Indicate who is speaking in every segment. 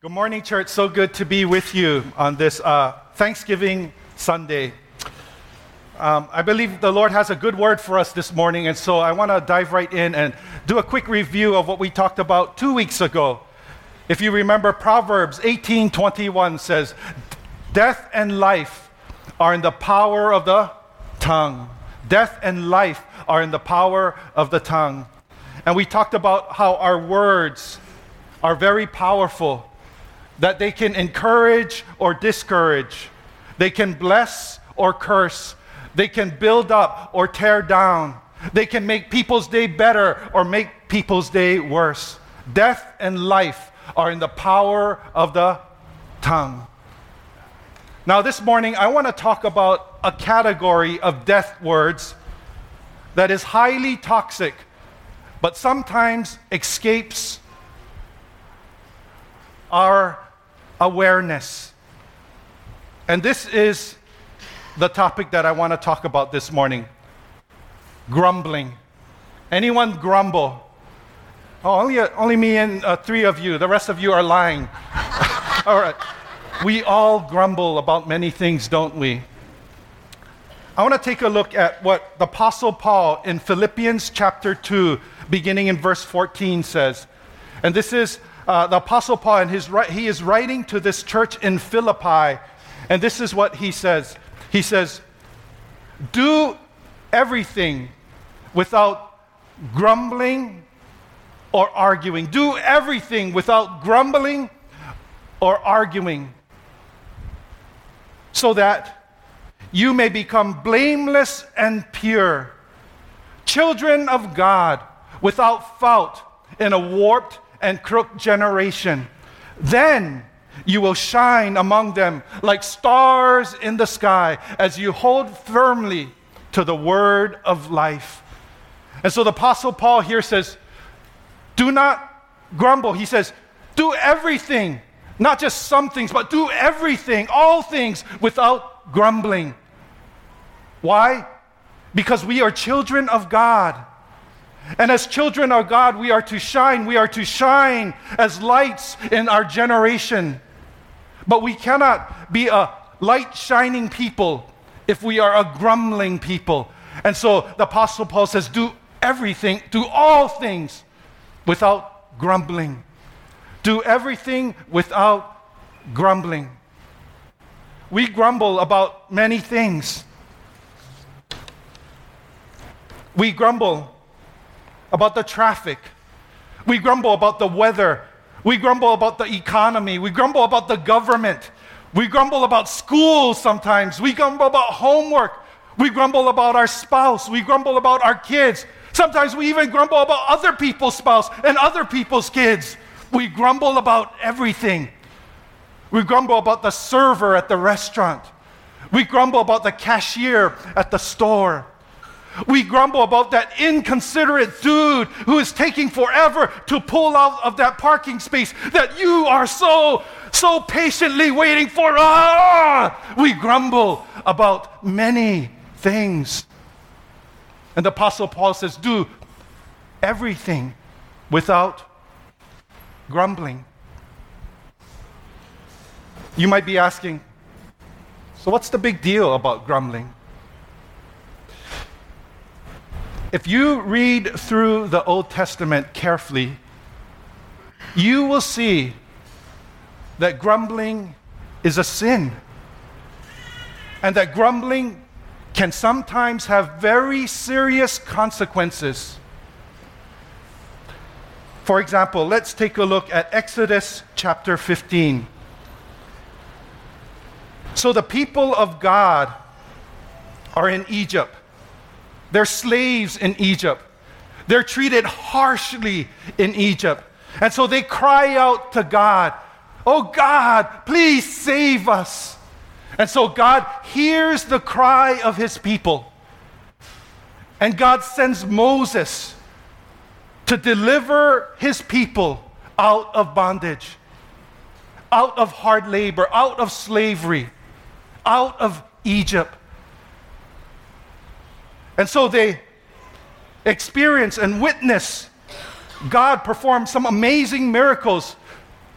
Speaker 1: Good morning, church. So good to be with you on this uh, Thanksgiving Sunday. Um, I believe the Lord has a good word for us this morning, and so I want to dive right in and do a quick review of what we talked about two weeks ago. If you remember, Proverbs 18:21 says, "Death and life are in the power of the tongue. Death and life are in the power of the tongue." And we talked about how our words are very powerful that they can encourage or discourage, they can bless or curse, they can build up or tear down, they can make people's day better or make people's day worse. Death and life are in the power of the tongue. Now, this morning, I want to talk about a category of death words that is highly toxic, but sometimes escapes our awareness. And this is the topic that I want to talk about this morning grumbling. Anyone grumble? Oh, only, uh, only me and uh, three of you. The rest of you are lying. all right. We all grumble about many things, don't we? I want to take a look at what the Apostle Paul in Philippians chapter 2, beginning in verse 14, says. And this is uh, the Apostle Paul, and his, he is writing to this church in Philippi, and this is what he says. He says, Do everything without grumbling or arguing. Do everything without grumbling or arguing, so that you may become blameless and pure, children of God, without fault in a warped and crooked generation. Then you will shine among them like stars in the sky as you hold firmly to the word of life. And so the Apostle Paul here says, Do not grumble. He says, Do everything, not just some things, but do everything, all things, without grumbling. Why? Because we are children of God. And as children of God, we are to shine. We are to shine as lights in our generation. But we cannot be a light shining people if we are a grumbling people. And so the Apostle Paul says, Do everything, do all things without grumbling. Do everything without grumbling. We grumble about many things. We grumble about the traffic. We grumble about the weather. We grumble about the economy. We grumble about the government. We grumble about school sometimes. We grumble about homework. We grumble about our spouse. We grumble about our kids. Sometimes we even grumble about other people's spouse and other people's kids. We grumble about everything. We grumble about the server at the restaurant. We grumble about the cashier at the store. We grumble about that inconsiderate dude who is taking forever to pull out of that parking space that you are so, so patiently waiting for. Ah! We grumble about many things. And the Apostle Paul says, Do everything without grumbling. You might be asking, so what's the big deal about grumbling? If you read through the Old Testament carefully, you will see that grumbling is a sin. And that grumbling can sometimes have very serious consequences. For example, let's take a look at Exodus chapter 15. So the people of God are in Egypt. They're slaves in Egypt. They're treated harshly in Egypt. And so they cry out to God, Oh God, please save us. And so God hears the cry of his people. And God sends Moses to deliver his people out of bondage, out of hard labor, out of slavery, out of Egypt. And so they experience and witness God perform some amazing miracles,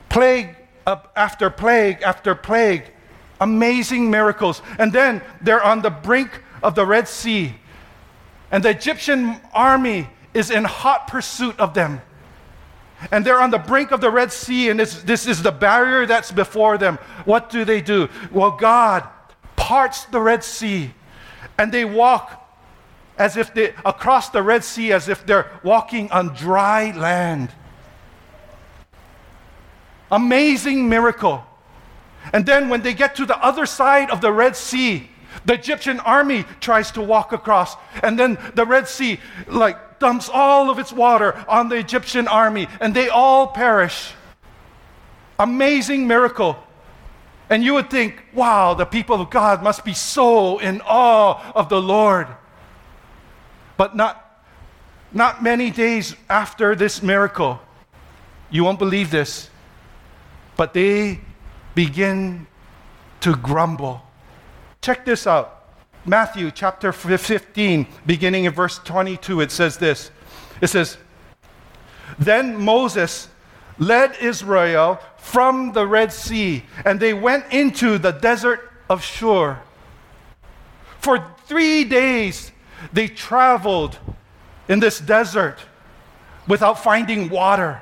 Speaker 1: plague uh, after plague after plague, amazing miracles. And then they're on the brink of the Red Sea, and the Egyptian army is in hot pursuit of them. And they're on the brink of the Red Sea, and this, this is the barrier that's before them. What do they do? Well, God parts the Red Sea, and they walk as if they across the Red Sea as if they're walking on dry land. Amazing miracle. And then when they get to the other side of the Red Sea, the Egyptian army tries to walk across, and then the Red Sea like dumps all of its water on the Egyptian army, and they all perish. Amazing miracle. And you would think, wow, the people of God must be so in awe of the Lord. But not, not many days after this miracle, you won't believe this, but they begin to grumble. Check this out. Matthew chapter 15, beginning in verse 22, it says this. It says, Then Moses led Israel from the Red Sea, and they went into the desert of Shur. For three days they traveled in this desert without finding water.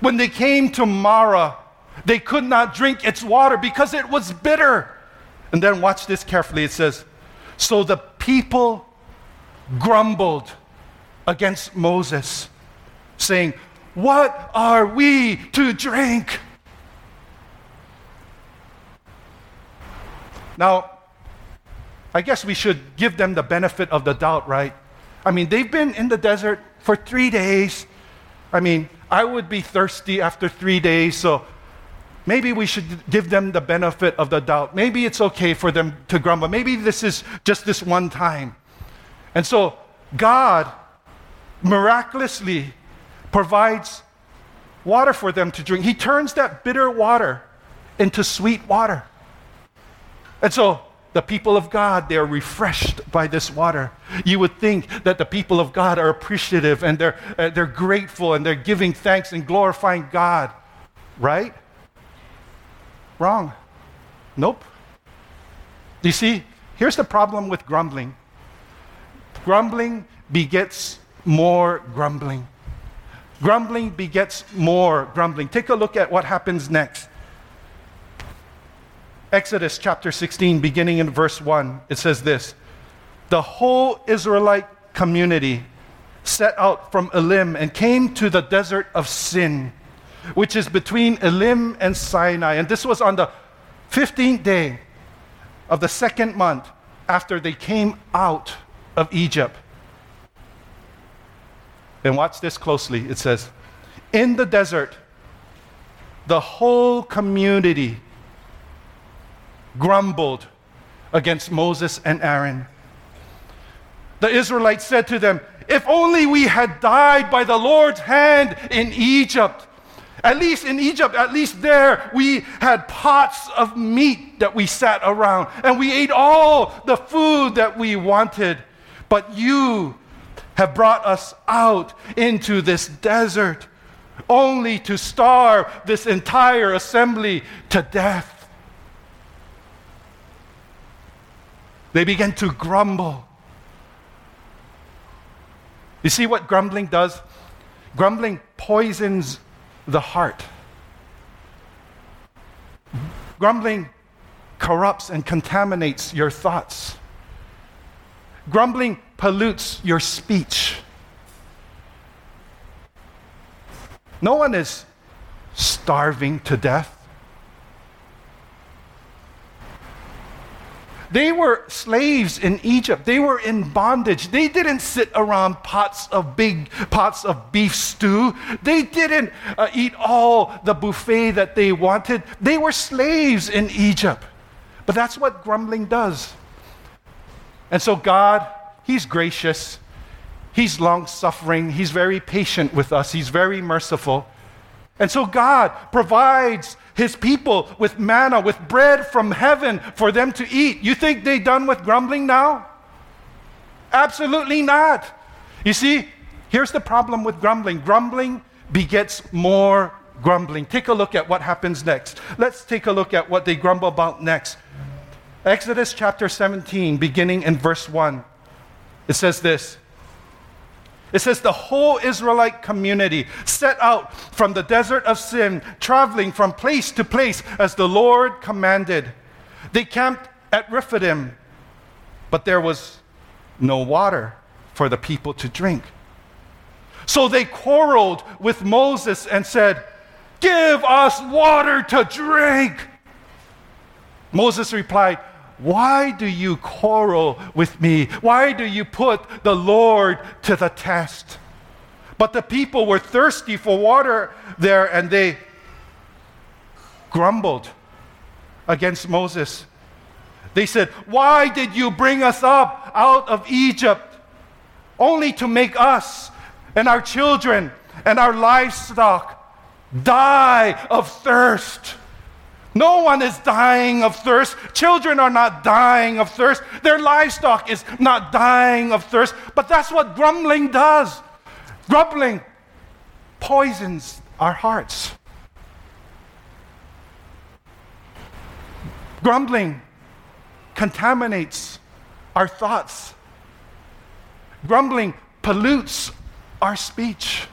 Speaker 1: When they came to Marah, they could not drink its water because it was bitter. And then watch this carefully. It says, So the people grumbled against Moses, saying, What are we to drink? Now, I guess we should give them the benefit of the doubt, right? I mean, they've been in the desert for three days. I mean, I would be thirsty after three days, so maybe we should give them the benefit of the doubt. Maybe it's okay for them to grumble. Maybe this is just this one time. And so, God miraculously provides water for them to drink. He turns that bitter water into sweet water. And so, the people of God, they're refreshed by this water. You would think that the people of God are appreciative and they're, uh, they're grateful and they're giving thanks and glorifying God, right? Wrong. Nope. You see, here's the problem with grumbling grumbling begets more grumbling. Grumbling begets more grumbling. Take a look at what happens next. Exodus chapter 16, beginning in verse 1, it says this The whole Israelite community set out from Elim and came to the desert of Sin, which is between Elim and Sinai. And this was on the 15th day of the second month after they came out of Egypt. And watch this closely. It says, In the desert, the whole community grumbled against Moses and Aaron. The Israelites said to them, If only we had died by the Lord's hand in Egypt. At least in Egypt, at least there, we had pots of meat that we sat around and we ate all the food that we wanted. But you have brought us out into this desert only to starve this entire assembly to death. They began to grumble. You see what grumbling does? Grumbling poisons the heart. Grumbling corrupts and contaminates your thoughts. Grumbling pollutes your speech. No one is starving to death. They were slaves in Egypt. They were in bondage. They didn't sit around pots of big pots of beef stew. They didn't uh, eat all the buffet that they wanted. They were slaves in Egypt. But that's what grumbling does. And so God, He's gracious. He's long suffering. He's very patient with us. He's very merciful. And so God provides his people with manna, with bread from heaven for them to eat. You think they done with grumbling now? Absolutely not. You see, here's the problem with grumbling grumbling begets more grumbling. Take a look at what happens next. Let's take a look at what they grumble about next. Exodus chapter 17, beginning in verse 1. It says this. It says the whole Israelite community set out from the desert of Sin, traveling from place to place as the Lord commanded. They camped at Rephidim, but there was no water for the people to drink. So they quarreled with Moses and said, Give us water to drink. Moses replied, Why do you quarrel with me? Why do you put the Lord to the test? But the people were thirsty for water there and they grumbled against Moses. They said, Why did you bring us up out of Egypt only to make us and our children and our livestock die of thirst. No one is dying of thirst. Children are not dying of thirst. Their livestock is not dying of thirst. But that's what grumbling does. Grumbling poisons our hearts. Grumbling contaminates our thoughts. Grumbling pollutes our speech.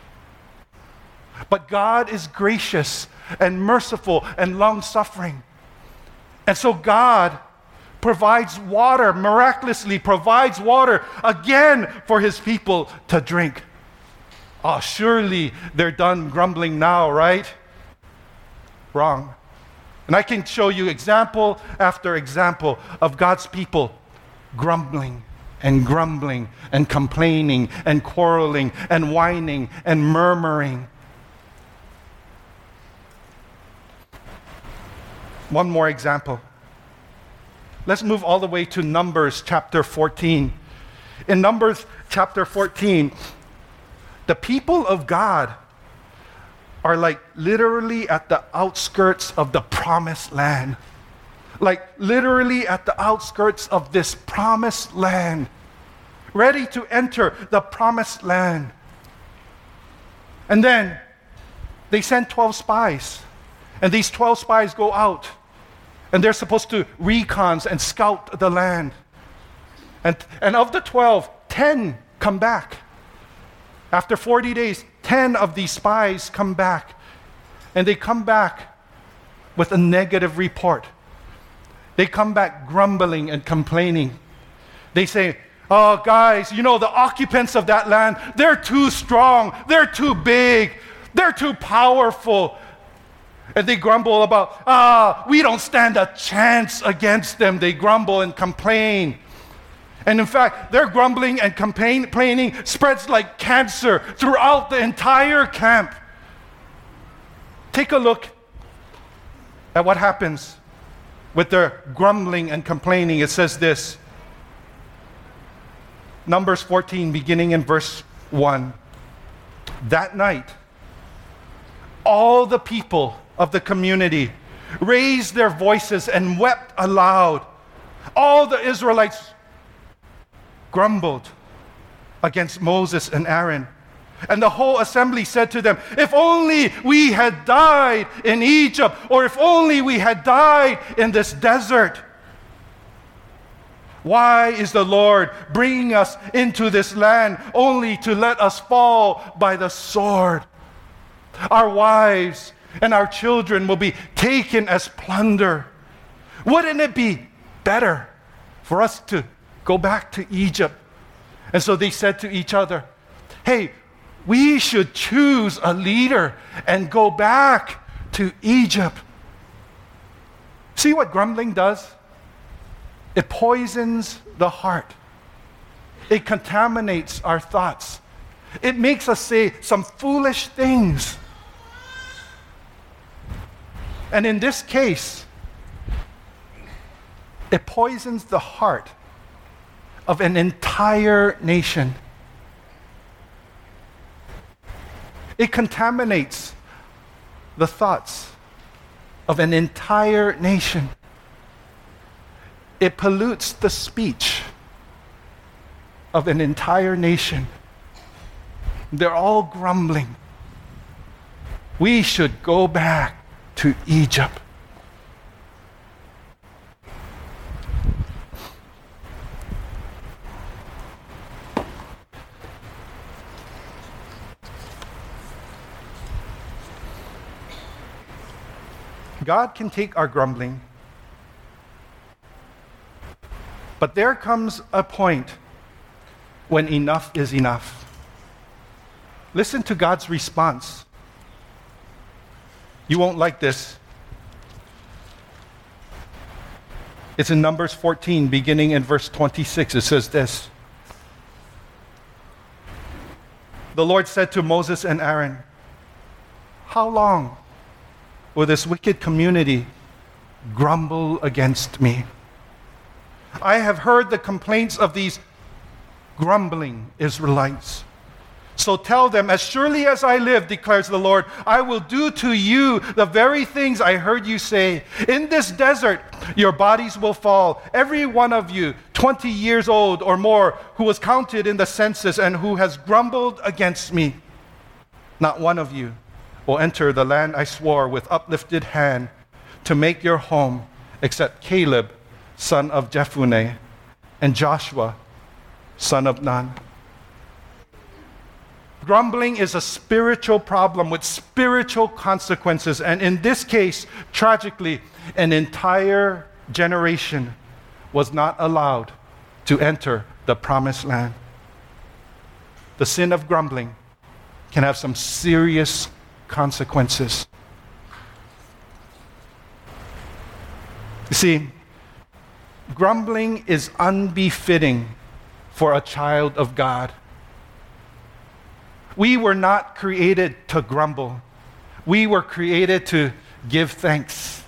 Speaker 1: But God is gracious and merciful and long suffering. And so God provides water, miraculously provides water again for his people to drink. Oh, surely they're done grumbling now, right? Wrong. And I can show you example after example of God's people grumbling and grumbling and complaining and quarreling and whining and murmuring. One more example. Let's move all the way to Numbers chapter 14. In Numbers chapter 14, the people of God are like literally at the outskirts of the promised land like literally at the outskirts of this promised land, ready to enter the promised land. And then they send 12 spies, and these 12 spies go out, and they're supposed to recons and scout the land. And, and of the 12, 10 come back. After 40 days, 10 of these spies come back, and they come back with a negative report. They come back grumbling and complaining. They say, Oh, guys, you know, the occupants of that land, they're too strong, they're too big, they're too powerful. And they grumble about, ah, we don't stand a chance against them. They grumble and complain. And in fact, their grumbling and complaining spreads like cancer throughout the entire camp. Take a look at what happens with their grumbling and complaining, it says this Numbers 14, beginning in verse 1. That night, all the people of the community raised their voices and wept aloud. All the Israelites grumbled against Moses and Aaron. And the whole assembly said to them, If only we had died in Egypt, or if only we had died in this desert. Why is the Lord bringing us into this land only to let us fall by the sword? Our wives and our children will be taken as plunder. Wouldn't it be better for us to go back to Egypt? And so they said to each other, Hey, we should choose a leader and go back to Egypt. See what grumbling does? It poisons the heart, it contaminates our thoughts, it makes us say some foolish things. And in this case, it poisons the heart of an entire nation. It contaminates the thoughts of an entire nation. It pollutes the speech of an entire nation. They're all grumbling. We should go back to Egypt. God can take our grumbling, but there comes a point when enough is enough. Listen to God's response. You won't like this. It's in Numbers 14, beginning in verse 26. It says this The Lord said to Moses and Aaron, How long will this wicked community grumble against me? I have heard the complaints of these grumbling Israelites. So tell them, as surely as I live, declares the Lord, I will do to you the very things I heard you say. In this desert, your bodies will fall, every one of you, 20 years old or more, who was counted in the census and who has grumbled against me. Not one of you will enter the land I swore with uplifted hand to make your home, except Caleb, son of Jephunneh, and Joshua, son of Nun. Grumbling is a spiritual problem with spiritual consequences. And in this case, tragically, an entire generation was not allowed to enter the promised land. The sin of grumbling can have some serious consequences. You see, grumbling is unbefitting for a child of God. We were not created to grumble. We were created to give thanks.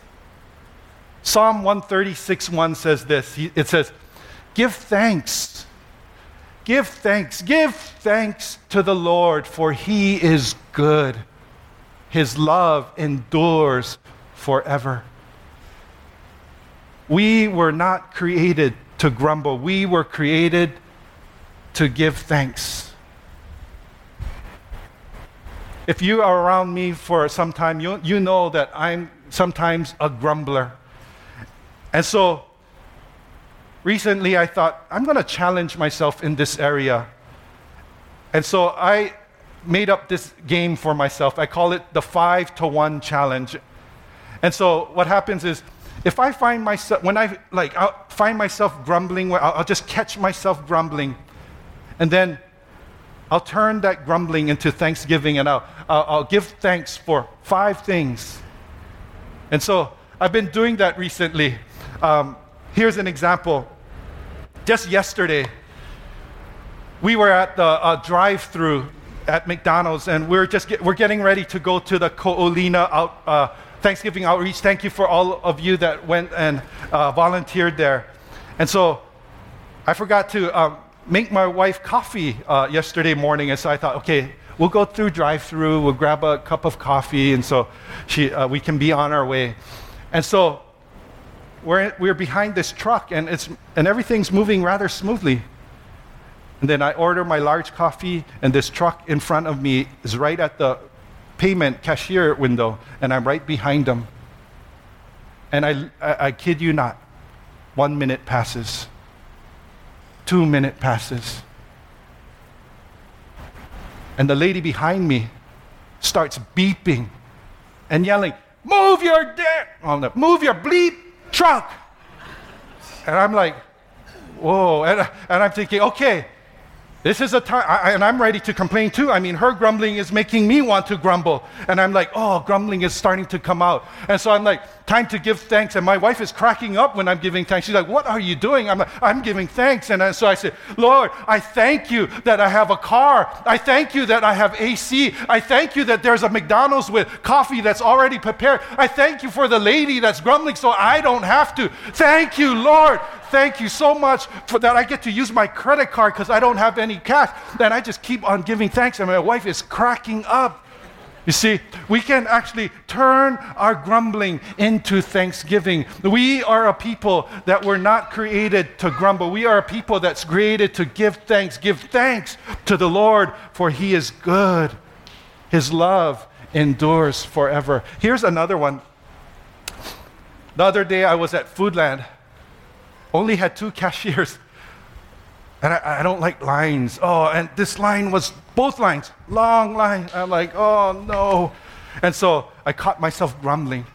Speaker 1: Psalm 136 1 says this it says, Give thanks. Give thanks. Give thanks to the Lord, for he is good. His love endures forever. We were not created to grumble, we were created to give thanks. If you are around me for some time, you, you know that I'm sometimes a grumbler. And so recently I thought, I'm going to challenge myself in this area. And so I made up this game for myself. I call it the five to one challenge. And so what happens is, if I find myself, when I like, I'll find myself grumbling, I'll, I'll just catch myself grumbling. And then I'll turn that grumbling into thanksgiving and I'll, I'll, I'll, give thanks for five things. And so I've been doing that recently. Um, here's an example. Just yesterday, we were at the uh, drive through at McDonald's and we're just get, we're getting ready to go to the Ko'olina out, uh, Thanksgiving outreach. Thank you for all of you that went and uh, volunteered there. And so I forgot to um, make my wife coffee uh, yesterday morning, and so I thought, okay, we'll go through drive-through, we'll grab a cup of coffee, and so she, uh, we can be on our way. And so we're, we're behind this truck, and, it's, and everything's moving rather smoothly. And then I order my large coffee, and this truck in front of me is right at the payment cashier window, and I'm right behind them. And I, I, I kid you not, one minute passes Two minute passes. And the lady behind me starts beeping and yelling, Move your damn, oh, move your bleep truck. And I'm like, whoa. And, and I'm thinking, okay, this is a time, I, and I'm ready to complain too. I mean, her grumbling is making me want to grumble. And I'm like, oh, grumbling is starting to come out. And so I'm like, time to give thanks. And my wife is cracking up when I'm giving thanks. She's like, what are you doing? I'm like, I'm giving thanks. And uh, so I said, Lord, I thank you that I have a car. I thank you that I have AC. I thank you that there's a McDonald's with coffee that's already prepared. I thank you for the lady that's grumbling so I don't have to. Thank you, Lord thank you so much for that I get to use my credit card because I don't have any cash. Then I just keep on giving thanks, and my wife is cracking up. You see, we can actually turn our grumbling into thanksgiving. We are a people that were not created to grumble. We are a people that's created to give thanks. Give thanks to the Lord, for He is good. His love endures forever. Here's another one. The other day I was at Foodland, only had two cashiers. And I, I, don't like lines. Oh, and this line was both lines, long line. I'm like, oh no. And so I caught myself grumbling.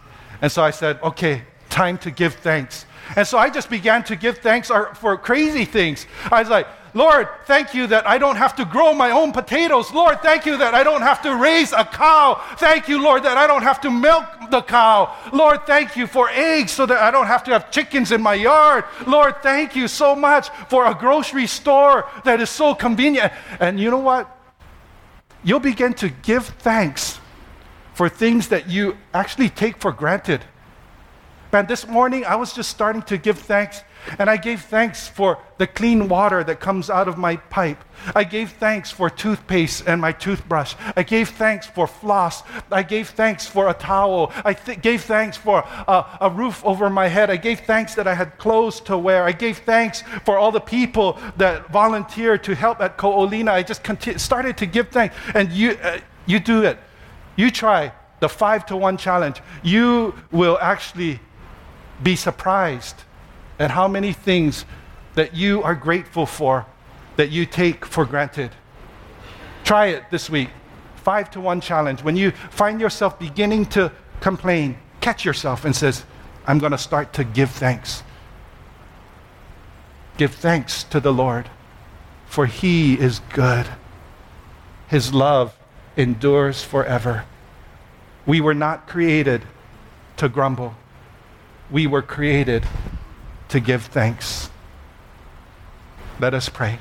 Speaker 1: And so I said, okay, time to give thanks. And so I just began to give thanks for crazy things. I was like, Lord, thank you that I don't have to grow my own potatoes. Lord, thank you that I don't have to raise a cow. Thank you, Lord, that I don't have to milk the cow. Lord, thank you for eggs so that I don't have to have chickens in my yard. Lord, thank you so much for a grocery store that is so convenient. And you know what? You'll begin to give thanks for things that you actually take for granted. Man, this morning I was just starting to give thanks, and I gave thanks for the clean water that comes out of my pipe. I gave thanks for toothpaste and my toothbrush. I gave thanks for floss. I gave thanks for a towel. I th- gave thanks for a, a roof over my head. I gave thanks that I had clothes to wear. I gave thanks for all the people that volunteered to help at Ko'olina. I just conti- started to give thanks, and you, uh, you do it. You try the five to one challenge. You will actually be surprised at how many things that you are grateful for that you take for granted. Try it this week. Five to one challenge. When you find yourself beginning to complain, catch yourself and says, I'm going to start to give thanks. Give thanks to the Lord, for he is good. His love endures forever. We were not created to grumble we were created to give thanks. Let us pray.